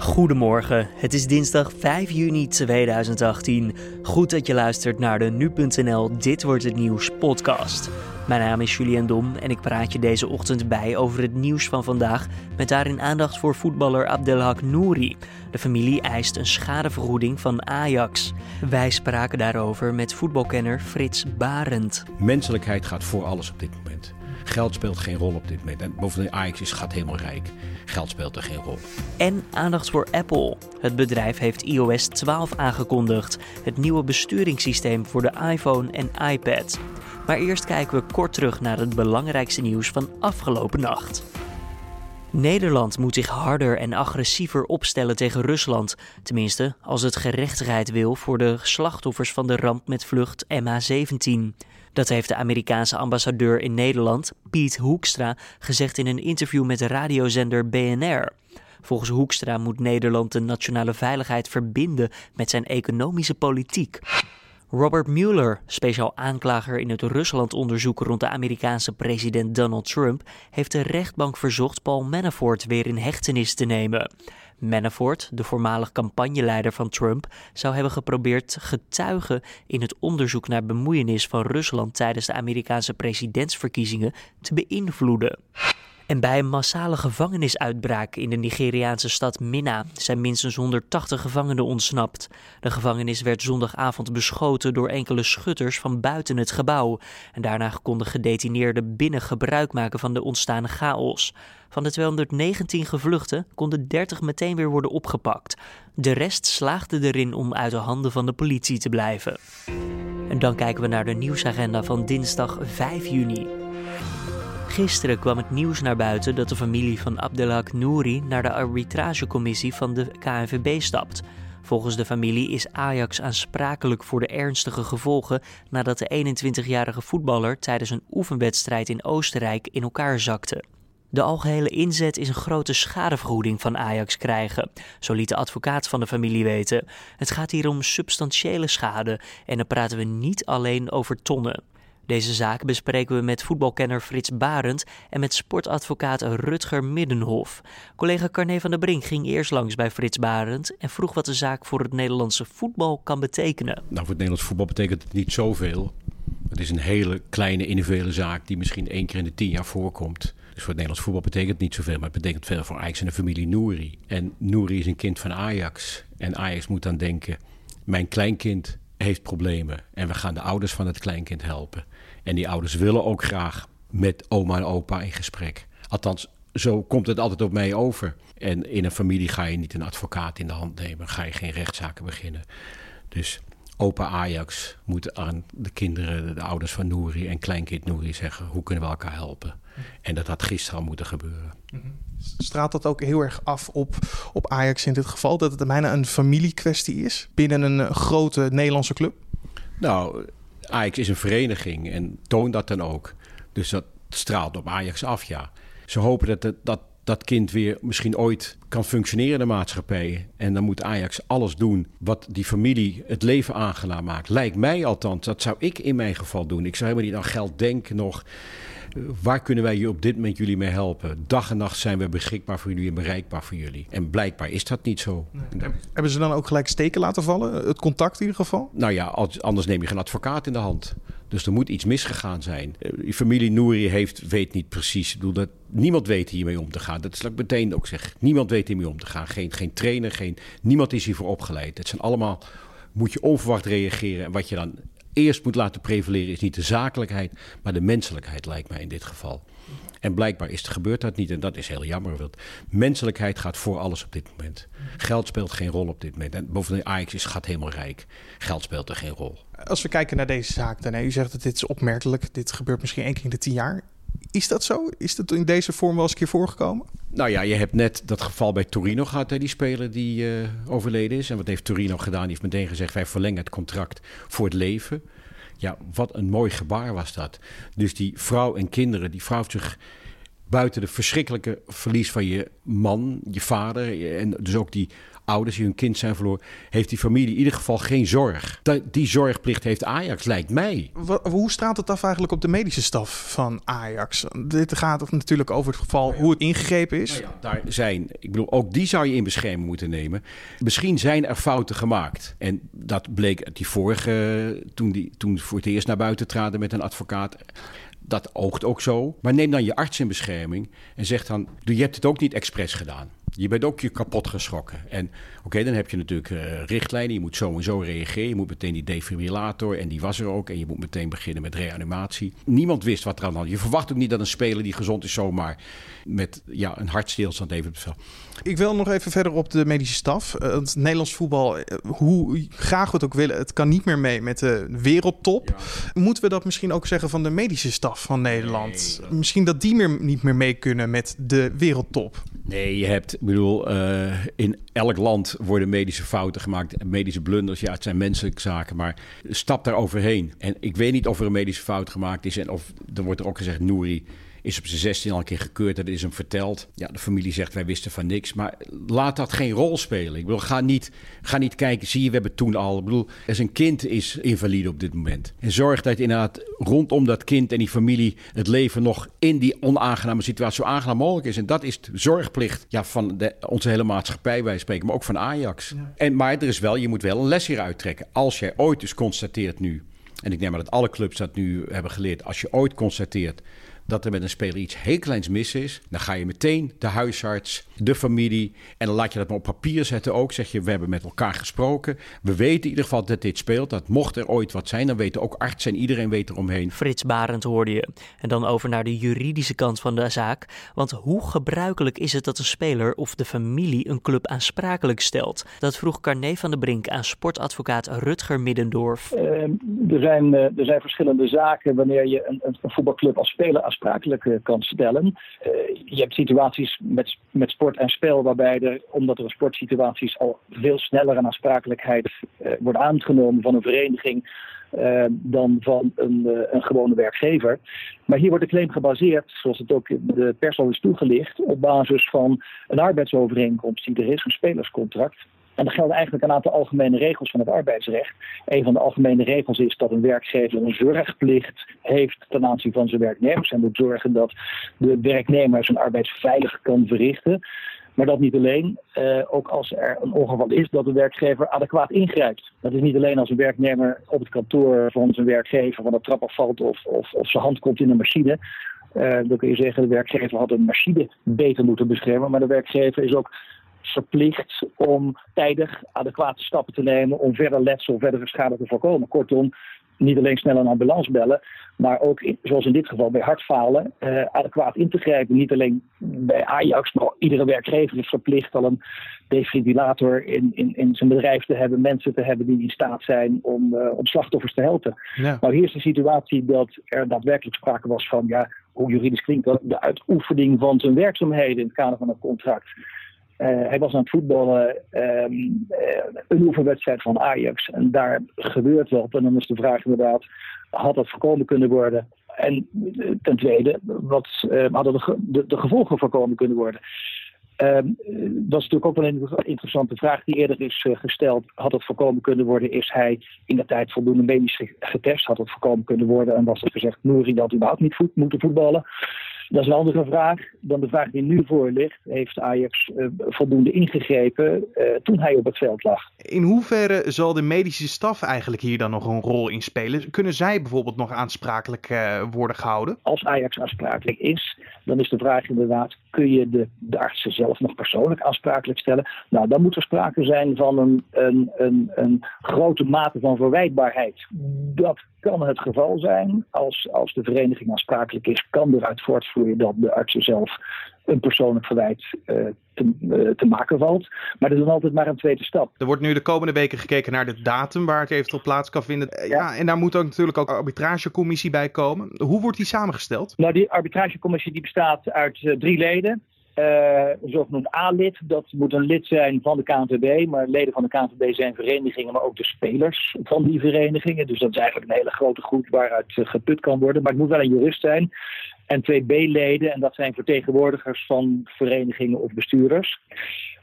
Goedemorgen, het is dinsdag 5 juni 2018. Goed dat je luistert naar de Nu.nl Dit Wordt Het Nieuws podcast. Mijn naam is Julian Dom en ik praat je deze ochtend bij over het nieuws van vandaag... met daarin aandacht voor voetballer Abdelhak Nouri. De familie eist een schadevergoeding van Ajax. Wij spraken daarover met voetbalkenner Frits Barend. Menselijkheid gaat voor alles op dit moment. Geld speelt geen rol op dit moment. En bovendien, Ajax is, gaat helemaal rijk. Geld speelt er geen rol. En aandacht voor Apple. Het bedrijf heeft iOS 12 aangekondigd. Het nieuwe besturingssysteem voor de iPhone en iPad. Maar eerst kijken we kort terug naar het belangrijkste nieuws van afgelopen nacht. Nederland moet zich harder en agressiever opstellen tegen Rusland. Tenminste, als het gerechtigheid wil voor de slachtoffers van de ramp met vlucht MH17. Dat heeft de Amerikaanse ambassadeur in Nederland, Piet Hoekstra, gezegd in een interview met de radiozender BNR. Volgens Hoekstra moet Nederland de nationale veiligheid verbinden met zijn economische politiek. Robert Mueller, speciaal aanklager in het Rusland-onderzoek rond de Amerikaanse president Donald Trump, heeft de rechtbank verzocht Paul Manafort weer in hechtenis te nemen. Manafort, de voormalig campagneleider van Trump, zou hebben geprobeerd getuigen in het onderzoek naar bemoeienis van Rusland tijdens de Amerikaanse presidentsverkiezingen te beïnvloeden. En bij een massale gevangenisuitbraak in de Nigeriaanse stad Minna zijn minstens 180 gevangenen ontsnapt. De gevangenis werd zondagavond beschoten door enkele schutters van buiten het gebouw. En daarna konden gedetineerden binnen gebruik maken van de ontstaande chaos. Van de 219 gevluchten konden 30 meteen weer worden opgepakt. De rest slaagde erin om uit de handen van de politie te blijven. En dan kijken we naar de nieuwsagenda van dinsdag 5 juni. Gisteren kwam het nieuws naar buiten dat de familie van Abdelhak Nouri naar de arbitragecommissie van de KNVB stapt. Volgens de familie is Ajax aansprakelijk voor de ernstige gevolgen nadat de 21-jarige voetballer tijdens een oefenwedstrijd in Oostenrijk in elkaar zakte. De algehele inzet is een grote schadevergoeding van Ajax krijgen, zo liet de advocaat van de familie weten. Het gaat hier om substantiële schade en dan praten we niet alleen over tonnen. Deze zaak bespreken we met voetbalkenner Frits Barend en met sportadvocaat Rutger Middenhof. Collega Carne van der Brink ging eerst langs bij Frits Barend en vroeg wat de zaak voor het Nederlandse voetbal kan betekenen. Nou, voor het Nederlands voetbal betekent het niet zoveel. Het is een hele kleine individuele zaak die misschien één keer in de tien jaar voorkomt. Dus voor het Nederlands voetbal betekent het niet zoveel, maar het betekent veel voor Ajax en de familie Nouri. En Nouri is een kind van Ajax. En Ajax moet dan denken, mijn kleinkind heeft problemen en we gaan de ouders van het kleinkind helpen. En die ouders willen ook graag met oma en opa in gesprek. Althans, zo komt het altijd op mij over. En in een familie ga je niet een advocaat in de hand nemen, ga je geen rechtszaken beginnen. Dus opa Ajax moet aan de kinderen, de ouders van Nouri en kleinkind Nouri zeggen: hoe kunnen we elkaar helpen? En dat had gisteren al moeten gebeuren. Straalt dat ook heel erg af op, op Ajax in dit geval? Dat het bijna een familiekwestie is binnen een grote Nederlandse club? Nou, Ajax is een vereniging en toont dat dan ook. Dus dat straalt op Ajax af, ja. Ze hopen dat dat, dat kind weer misschien ooit kan functioneren in de maatschappij. En dan moet Ajax alles doen wat die familie het leven aangenaam maakt. Lijkt mij althans, dat zou ik in mijn geval doen. Ik zou helemaal niet aan geld denken nog. Waar kunnen wij je op dit moment jullie mee helpen? Dag en nacht zijn we beschikbaar voor jullie en bereikbaar voor jullie. En blijkbaar is dat niet zo. Hebben ze dan ook gelijk steken laten vallen? Het contact in ieder geval? Nou ja, anders neem je geen advocaat in de hand. Dus er moet iets misgegaan zijn. Die eh, familie Nouri heeft, weet niet precies. Ik bedoel, dat, niemand weet hiermee om te gaan. Dat is wat ik meteen ook zeg. Niemand weet hiermee om te gaan. Geen, geen trainer, geen, niemand is hiervoor opgeleid. Het zijn allemaal, moet je onverwacht reageren. En wat je dan eerst moet laten prevaleren is niet de zakelijkheid, maar de menselijkheid lijkt mij in dit geval. En blijkbaar is, gebeurt dat niet en dat is heel jammer. Want menselijkheid gaat voor alles op dit moment. Geld speelt geen rol op dit moment. En bovendien, Ajax is, gaat helemaal rijk. Geld speelt er geen rol. Als we kijken naar deze zaak, dan, u zegt dat dit is opmerkelijk. Dit gebeurt misschien één keer in de tien jaar. Is dat zo? Is dat in deze vorm wel eens een keer voorgekomen? Nou ja, je hebt net dat geval bij Torino gehad, hè, die speler die uh, overleden is. En wat heeft Torino gedaan? Die heeft meteen gezegd, wij verlengen het contract voor het leven. Ja, wat een mooi gebaar was dat. Dus die vrouw en kinderen, die vrouw zich buiten de verschrikkelijke verlies van je man, je vader en dus ook die ouders die hun kind zijn verloren, heeft die familie in ieder geval geen zorg. Die zorgplicht heeft Ajax, lijkt mij. Hoe straalt het af eigenlijk op de medische staf van Ajax? Dit gaat natuurlijk over het geval hoe het ingegrepen is. Nou ja, daar zijn, ik bedoel, ook die zou je in bescherming moeten nemen. Misschien zijn er fouten gemaakt. En dat bleek die vorige, toen, die, toen voor het eerst naar buiten traden met een advocaat dat oogt ook zo. Maar neem dan je arts in bescherming en zeg dan: je hebt het ook niet expres gedaan. Je bent ook je kapot geschrokken. En oké, dan heb je natuurlijk uh, richtlijnen. Je moet zo en zo reageren. Je moet meteen die defibrillator. En die was er ook. En je moet meteen beginnen met reanimatie. Niemand wist wat er aan de hand Je verwacht ook niet dat een speler die gezond is zomaar met ja, een hartstilstand even... Ik wil nog even verder op de medische staf. Uh, het Nederlands voetbal, eh, hoe graag we het ook willen, het kan niet meer mee met de wereldtop. Moeten we dat misschien ook zeggen van de medische staf van Nederland? Misschien dat die meer, niet meer mee kunnen met de wereldtop. Nee, je hebt, ik bedoel, uh, in elk land worden medische fouten gemaakt, medische blunders. Ja, het zijn menselijke zaken, maar stap daar overheen. En ik weet niet of er een medische fout gemaakt is en of, dan wordt er ook gezegd, Nouri is op zijn 16 al een keer gekeurd. Dat is hem verteld. Ja, de familie zegt wij wisten van niks. Maar laat dat geen rol spelen. Ik bedoel, ga niet, ga niet kijken. Zie je, we hebben toen al. Ik bedoel, er een kind is invalide op dit moment. En zorg dat inderdaad rondom dat kind en die familie het leven nog in die onaangename situatie zo aangenaam mogelijk is. En dat is de zorgplicht ja, van de, onze hele maatschappij, wij spreken, maar ook van Ajax. En, maar er is wel, je moet wel een les hieruit trekken. Als jij ooit dus constateert nu. En ik neem maar dat alle clubs dat nu hebben geleerd. Als je ooit constateert dat er met een speler iets heel kleins mis is, dan ga je meteen de huisarts, de familie en dan laat je dat maar op papier zetten ook. Zeg je, we hebben met elkaar gesproken. We weten in ieder geval dat dit speelt. Dat mocht er ooit wat zijn, dan weten ook artsen en iedereen weet eromheen. Frits Barend hoorde je. En dan over naar de juridische kant van de zaak. Want hoe gebruikelijk is het dat een speler of de familie een club aansprakelijk stelt? Dat vroeg Carné van der Brink aan sportadvocaat Rutger Middendorf. Uh, er, zijn, uh, er zijn verschillende zaken wanneer je een, een voetbalclub als speler aansprakelijk uh, kan stellen. Uh, je hebt situaties met, met sport en spel waarbij er, omdat er sportsituaties al veel sneller een aansprakelijkheid uh, wordt aangenomen van een vereniging dan van een, een, gewone werkgever. Maar hier wordt de claim gebaseerd, zoals het ook de pers al is toegelicht, op basis van een arbeidsovereenkomst die er is, een spelerscontract. En er gelden eigenlijk een aantal algemene regels van het arbeidsrecht. Een van de algemene regels is dat een werkgever een zorgplicht heeft ten aanzien van zijn werknemers. En moet zorgen dat de werknemer zijn arbeid veilig kan verrichten. Maar dat niet alleen, eh, ook als er een ongeval is, dat de werkgever adequaat ingrijpt. Dat is niet alleen als een werknemer op het kantoor van zijn werkgever van de trap afvalt of, of, of zijn hand komt in een machine. Uh, dan kun je zeggen, de werkgever had een machine beter moeten beschermen. Maar de werkgever is ook verplicht om tijdig adequate stappen te nemen om verder letsel, verdere schade te voorkomen. Kortom, niet alleen snel een ambulance bellen, maar ook, zoals in dit geval bij hartfalen, uh, adequaat in te grijpen. Niet alleen bij Ajax, maar iedere werkgever is verplicht al een defibrillator in, in, in zijn bedrijf te hebben, mensen te hebben die in staat zijn om, uh, om slachtoffers te helpen. Ja. Nou, hier is de situatie dat er daadwerkelijk sprake was van, ja, hoe juridisch klinkt dat, de uitoefening van zijn werkzaamheden in het kader van het contract. Uh, hij was aan het voetballen, um, een oefenwedstrijd van Ajax. En daar gebeurt wat. En dan is de vraag inderdaad, had dat voorkomen kunnen worden? En uh, ten tweede, wat hadden de, de, gevolgen voorkomen kunnen worden? Ehm, dat is natuurlijk ook wel een interessante vraag die eerder is gesteld. Had het voorkomen kunnen worden? Is hij in de tijd voldoende medisch getest? Had het voorkomen kunnen worden? En was er gezegd, Nouri had überhaupt niet moeten voetballen? Dat is een andere vraag dan de vraag die nu voor ligt. Heeft Ajax uh, voldoende ingegrepen uh, toen hij op het veld lag? In hoeverre zal de medische staf eigenlijk hier dan nog een rol in spelen? Kunnen zij bijvoorbeeld nog aansprakelijk uh, worden gehouden? Als Ajax aansprakelijk is, dan is de vraag inderdaad: kun je de, de artsen zelf nog persoonlijk aansprakelijk stellen? Nou, dan moet er sprake zijn van een, een, een, een grote mate van verwijtbaarheid. Dat kan het geval zijn. Als, als de vereniging aansprakelijk is, kan eruit voortvloeien dat de artsen zelf een persoonlijk verwijt uh, te, uh, te, maken valt. Maar dat is dan altijd maar een tweede stap. Er wordt nu de komende weken gekeken naar de datum waar het eventueel plaats kan vinden. Ja, ja en daar moet ook natuurlijk ook een arbitragecommissie bij komen. Hoe wordt die samengesteld? Nou, die arbitragecommissie die bestaat uit uh, drie leden. Een zogenoemd A-lid, dat moet een lid zijn van de KNVB. Maar leden van de KNVB zijn verenigingen, maar ook de spelers van die verenigingen. Dus dat is eigenlijk een hele grote groep waaruit geput kan worden. Maar het moet wel een jurist zijn. En twee B-leden. En dat zijn vertegenwoordigers van verenigingen of bestuurders.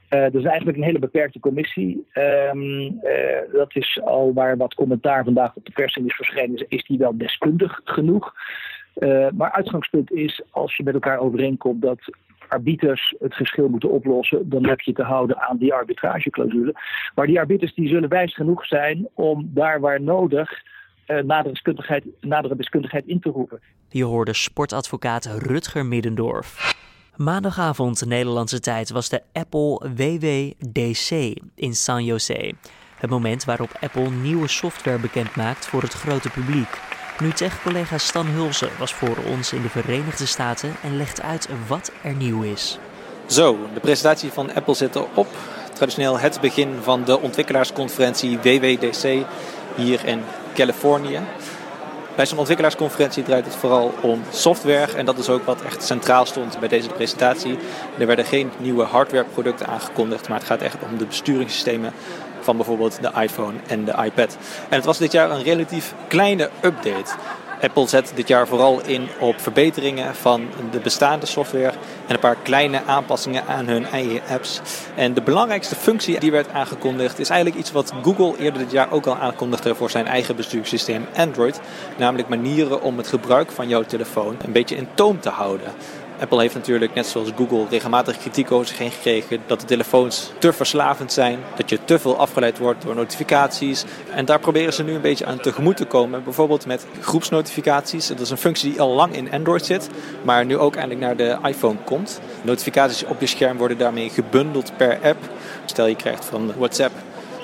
Uh, dat is eigenlijk een hele beperkte commissie. Um, uh, dat is al waar wat commentaar vandaag op de pers in is verschenen. Is die wel deskundig genoeg? Uh, maar uitgangspunt is, als je met elkaar overeenkomt dat arbiters het geschil moeten oplossen, dan heb je te houden aan die arbitrageclausule. Maar die arbiters die zullen wijs genoeg zijn om daar waar nodig nadere, deskundigheid, nadere deskundigheid in te roepen. Je hoorde sportadvocaat Rutger Middendorf. Maandagavond Nederlandse tijd was de Apple WWDC in San Jose. Het moment waarop Apple nieuwe software bekend maakt voor het grote publiek. Nu tech-collega Stan Hulsen was voor ons in de Verenigde Staten en legt uit wat er nieuw is. Zo, de presentatie van Apple zit erop. Traditioneel het begin van de ontwikkelaarsconferentie WWDC hier in Californië. Bij zo'n ontwikkelaarsconferentie draait het vooral om software. En dat is ook wat echt centraal stond bij deze presentatie. Er werden geen nieuwe hardwareproducten aangekondigd, maar het gaat echt om de besturingssystemen van bijvoorbeeld de iPhone en de iPad. En het was dit jaar een relatief kleine update. Apple zet dit jaar vooral in op verbeteringen van de bestaande software en een paar kleine aanpassingen aan hun eigen apps. En de belangrijkste functie die werd aangekondigd is eigenlijk iets wat Google eerder dit jaar ook al aankondigde voor zijn eigen besturingssysteem Android, namelijk manieren om het gebruik van jouw telefoon een beetje in toom te houden. Apple heeft natuurlijk, net zoals Google, regelmatig kritiek over zich heen gekregen dat de telefoons te verslavend zijn, dat je te veel afgeleid wordt door notificaties. En daar proberen ze nu een beetje aan tegemoet te komen, bijvoorbeeld met groepsnotificaties. Dat is een functie die al lang in Android zit, maar nu ook eindelijk naar de iPhone komt. Notificaties op je scherm worden daarmee gebundeld per app. Stel je krijgt van WhatsApp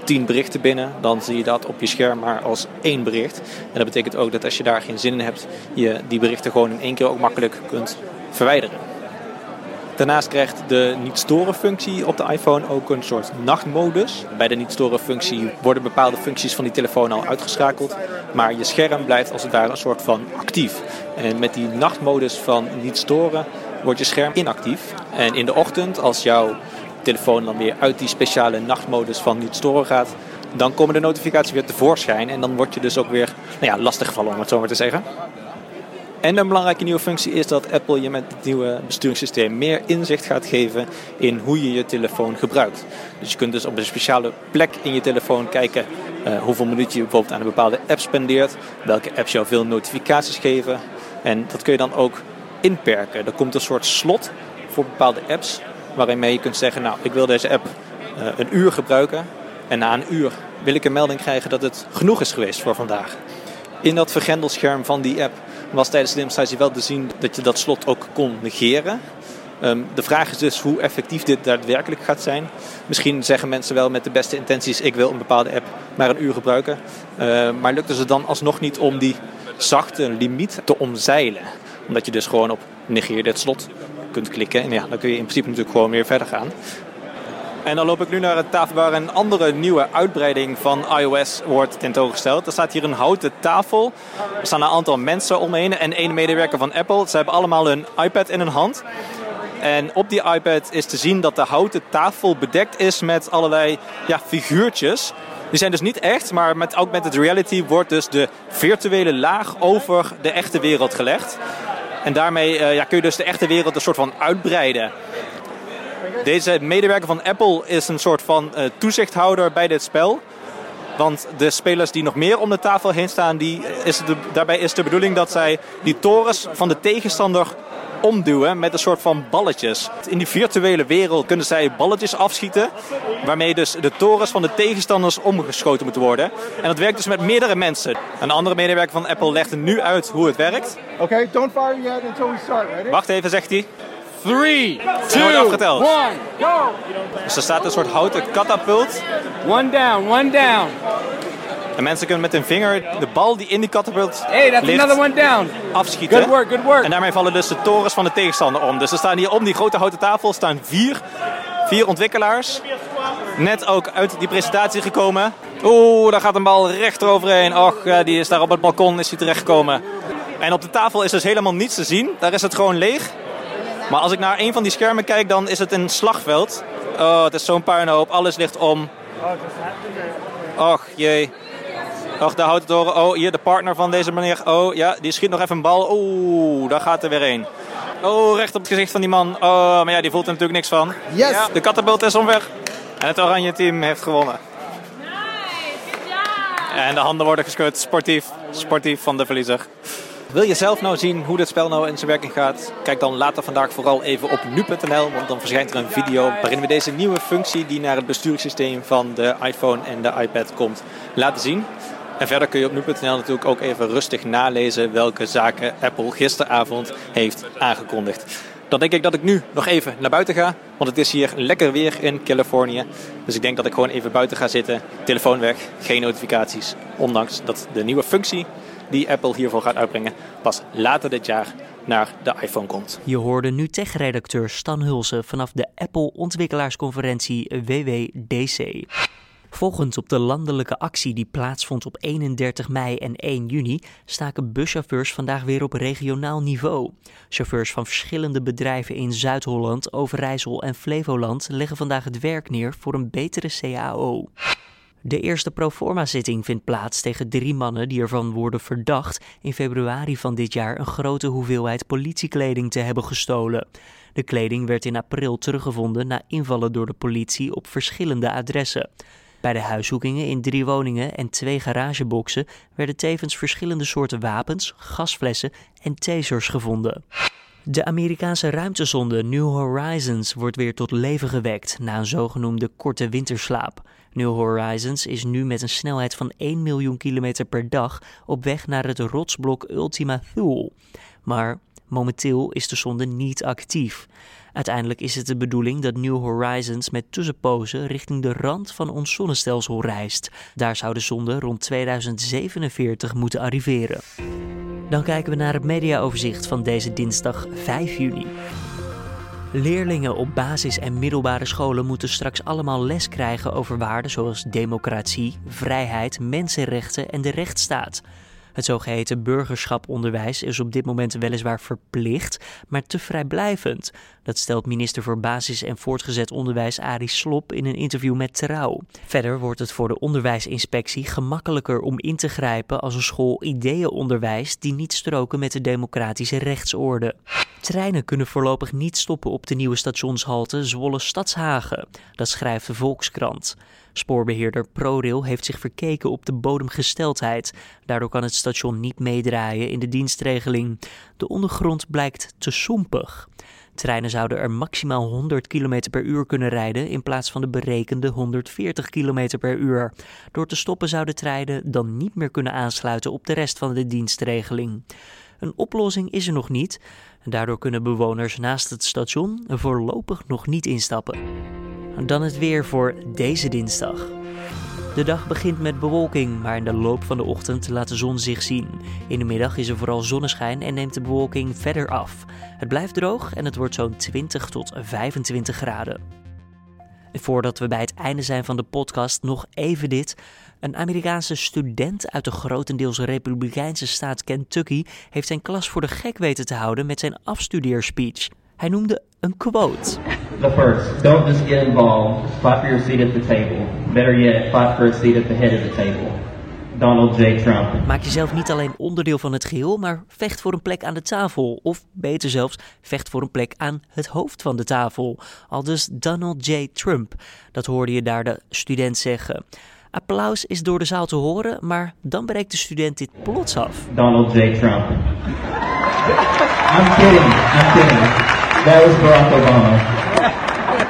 10 berichten binnen, dan zie je dat op je scherm maar als één bericht. En dat betekent ook dat als je daar geen zin in hebt, je die berichten gewoon in één keer ook makkelijk kunt verwijderen. Daarnaast krijgt de niet-storen functie op de iPhone ook een soort nachtmodus. Bij de niet-storen functie worden bepaalde functies van die telefoon al uitgeschakeld, maar je scherm blijft als het ware een soort van actief. En met die nachtmodus van niet storen wordt je scherm inactief. En in de ochtend, als jouw telefoon dan weer uit die speciale nachtmodus van niet storen gaat, dan komen de notificaties weer tevoorschijn en dan word je dus ook weer nou ja, lastiggevallen om het zo maar te zeggen. En een belangrijke nieuwe functie is dat Apple je met het nieuwe besturingssysteem meer inzicht gaat geven in hoe je je telefoon gebruikt. Dus je kunt dus op een speciale plek in je telefoon kijken uh, hoeveel minuten je bijvoorbeeld aan een bepaalde app spendeert, welke apps jou veel notificaties geven. En dat kun je dan ook inperken. Er komt een soort slot voor bepaalde apps waarin je kunt zeggen, nou ik wil deze app uh, een uur gebruiken en na een uur wil ik een melding krijgen dat het genoeg is geweest voor vandaag. In dat vergrendelscherm van die app was tijdens de demonstratie wel te zien dat je dat slot ook kon negeren. Um, de vraag is dus hoe effectief dit daadwerkelijk gaat zijn. Misschien zeggen mensen wel met de beste intenties: ik wil een bepaalde app maar een uur gebruiken. Uh, maar lukt het dan alsnog niet om die zachte limiet te omzeilen? Omdat je dus gewoon op negeer dit slot kunt klikken. En ja, dan kun je in principe natuurlijk gewoon weer verder gaan. En dan loop ik nu naar het tafel waar een andere nieuwe uitbreiding van iOS wordt tentoongesteld. Er staat hier een houten tafel. Er staan een aantal mensen omheen en één medewerker van Apple. Ze hebben allemaal een iPad in hun hand. En op die iPad is te zien dat de houten tafel bedekt is met allerlei ja, figuurtjes. Die zijn dus niet echt, maar met augmented reality wordt dus de virtuele laag over de echte wereld gelegd. En daarmee uh, ja, kun je dus de echte wereld een soort van uitbreiden. Deze medewerker van Apple is een soort van uh, toezichthouder bij dit spel. Want de spelers die nog meer om de tafel heen staan, die is de, daarbij is de bedoeling dat zij die torens van de tegenstander omduwen met een soort van balletjes. In die virtuele wereld kunnen zij balletjes afschieten, waarmee dus de torens van de tegenstanders omgeschoten moeten worden. En dat werkt dus met meerdere mensen. Een andere medewerker van Apple legt nu uit hoe het werkt. Oké, okay, don't fire yet until we start. Ready? Wacht even, zegt hij. 3, 2, afgeteld. 1, go! Dus er staat een soort houten katapult. One down, one down. En mensen kunnen met hun vinger de bal die in die katapult hey, that's ligt another one down. afschieten. Good work, good work. En daarmee vallen dus de torens van de tegenstander om. Dus er staan hier om die grote houten tafel staan vier, vier ontwikkelaars. Net ook uit die presentatie gekomen. Oeh, daar gaat een bal recht eroverheen. Och, die is daar op het balkon is hij terechtgekomen. En op de tafel is dus helemaal niets te zien. Daar is het gewoon leeg. Maar als ik naar een van die schermen kijk, dan is het een slagveld. Oh, het is zo'n puinhoop. Alles ligt om. Och, jee. Och, daar houdt het horen. Oh, hier de partner van deze meneer. Oh, ja, die schiet nog even een bal. Oeh, daar gaat er weer een. Oh, recht op het gezicht van die man. Oh, maar ja, die voelt er natuurlijk niks van. Yes. Ja, de kattenbult is omweg. En het oranje team heeft gewonnen. En de handen worden geschud. Sportief. Sportief van de verliezer. Wil je zelf nou zien hoe dit spel nou in zijn werking gaat? Kijk dan later vandaag vooral even op nu.nl, want dan verschijnt er een video waarin we deze nieuwe functie die naar het besturingssysteem van de iPhone en de iPad komt laten zien. En verder kun je op nu.nl natuurlijk ook even rustig nalezen welke zaken Apple gisteravond heeft aangekondigd. Dan denk ik dat ik nu nog even naar buiten ga, want het is hier lekker weer in Californië. Dus ik denk dat ik gewoon even buiten ga zitten, telefoon weg, geen notificaties. Ondanks dat de nieuwe functie die Apple hiervoor gaat uitbrengen pas later dit jaar naar de iPhone komt. Je hoorde nu tech-redacteur Stan Hulsen vanaf de Apple-ontwikkelaarsconferentie WWDC. Volgend op de landelijke actie die plaatsvond op 31 mei en 1 juni staken buschauffeurs vandaag weer op regionaal niveau. Chauffeurs van verschillende bedrijven in Zuid-Holland, Overijssel en Flevoland leggen vandaag het werk neer voor een betere CAO. De eerste proforma-zitting vindt plaats tegen drie mannen die ervan worden verdacht in februari van dit jaar een grote hoeveelheid politiekleding te hebben gestolen. De kleding werd in april teruggevonden na invallen door de politie op verschillende adressen. Bij de huiszoekingen in drie woningen en twee garageboxen werden tevens verschillende soorten wapens, gasflessen en tasers gevonden. De Amerikaanse ruimtesonde New Horizons wordt weer tot leven gewekt na een zogenoemde korte winterslaap. New Horizons is nu met een snelheid van 1 miljoen kilometer per dag op weg naar het rotsblok Ultima Thule. Maar momenteel is de sonde niet actief. Uiteindelijk is het de bedoeling dat New Horizons met tussenpozen richting de rand van ons zonnestelsel reist. Daar zou de zonde rond 2047 moeten arriveren. Dan kijken we naar het mediaoverzicht van deze dinsdag 5 juni. Leerlingen op basis- en middelbare scholen moeten straks allemaal les krijgen over waarden zoals democratie, vrijheid, mensenrechten en de rechtsstaat. Het zogeheten burgerschaponderwijs is op dit moment weliswaar verplicht, maar te vrijblijvend. Dat stelt minister voor Basis- en Voortgezet Onderwijs Arie Slop in een interview met Trouw. Verder wordt het voor de onderwijsinspectie gemakkelijker om in te grijpen als een school ideeën onderwijst die niet stroken met de democratische rechtsorde. Treinen kunnen voorlopig niet stoppen op de nieuwe stationshalte Zwolle Stadshagen. Dat schrijft de Volkskrant. Spoorbeheerder ProRail heeft zich verkeken op de bodemgesteldheid. Daardoor kan het station niet meedraaien in de dienstregeling. De ondergrond blijkt te sompig. Treinen zouden er maximaal 100 km per uur kunnen rijden in plaats van de berekende 140 km per uur. Door te stoppen zouden treinen dan niet meer kunnen aansluiten op de rest van de dienstregeling. Een oplossing is er nog niet. Daardoor kunnen bewoners naast het station voorlopig nog niet instappen. Dan het weer voor deze dinsdag. De dag begint met bewolking, maar in de loop van de ochtend laat de zon zich zien. In de middag is er vooral zonneschijn en neemt de bewolking verder af. Het blijft droog en het wordt zo'n 20 tot 25 graden. Voordat we bij het einde zijn van de podcast, nog even dit. Een Amerikaanse student uit de grotendeels republikeinse staat Kentucky heeft zijn klas voor de gek weten te houden met zijn afstudeerspeech. Hij noemde een quote. The first, don't just get involved. Fight for your seat at the table. Better yet, fight for a seat at the head of the table. Donald J. Trump. Maak jezelf niet alleen onderdeel van het geheel, maar vecht voor een plek aan de tafel. Of beter zelfs, vecht voor een plek aan het hoofd van de tafel. Al dus Donald J. Trump. Dat hoorde je daar de student zeggen. Applaus is door de zaal te horen, maar dan breekt de student dit plots af. Donald J. Trump. I'm kidding. I'm kidding. That was Barack Obama.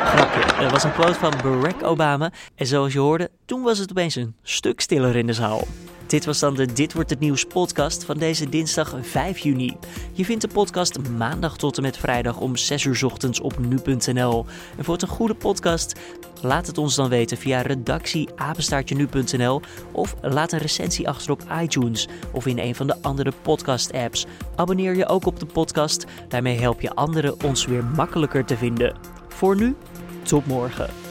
Grapje, er was een quote van Barack Obama en zoals je hoorde, toen was het opeens een stuk stiller in de zaal. Dit was dan de Dit wordt het nieuws podcast van deze dinsdag 5 juni. Je vindt de podcast maandag tot en met vrijdag om 6 uur ochtends op nu.nl. En voor het een goede podcast, laat het ons dan weten via redactie-nu.nl of laat een recensie achter op iTunes of in een van de andere podcast apps. Abonneer je ook op de podcast, daarmee help je anderen ons weer makkelijker te vinden. Voor nu, tot morgen.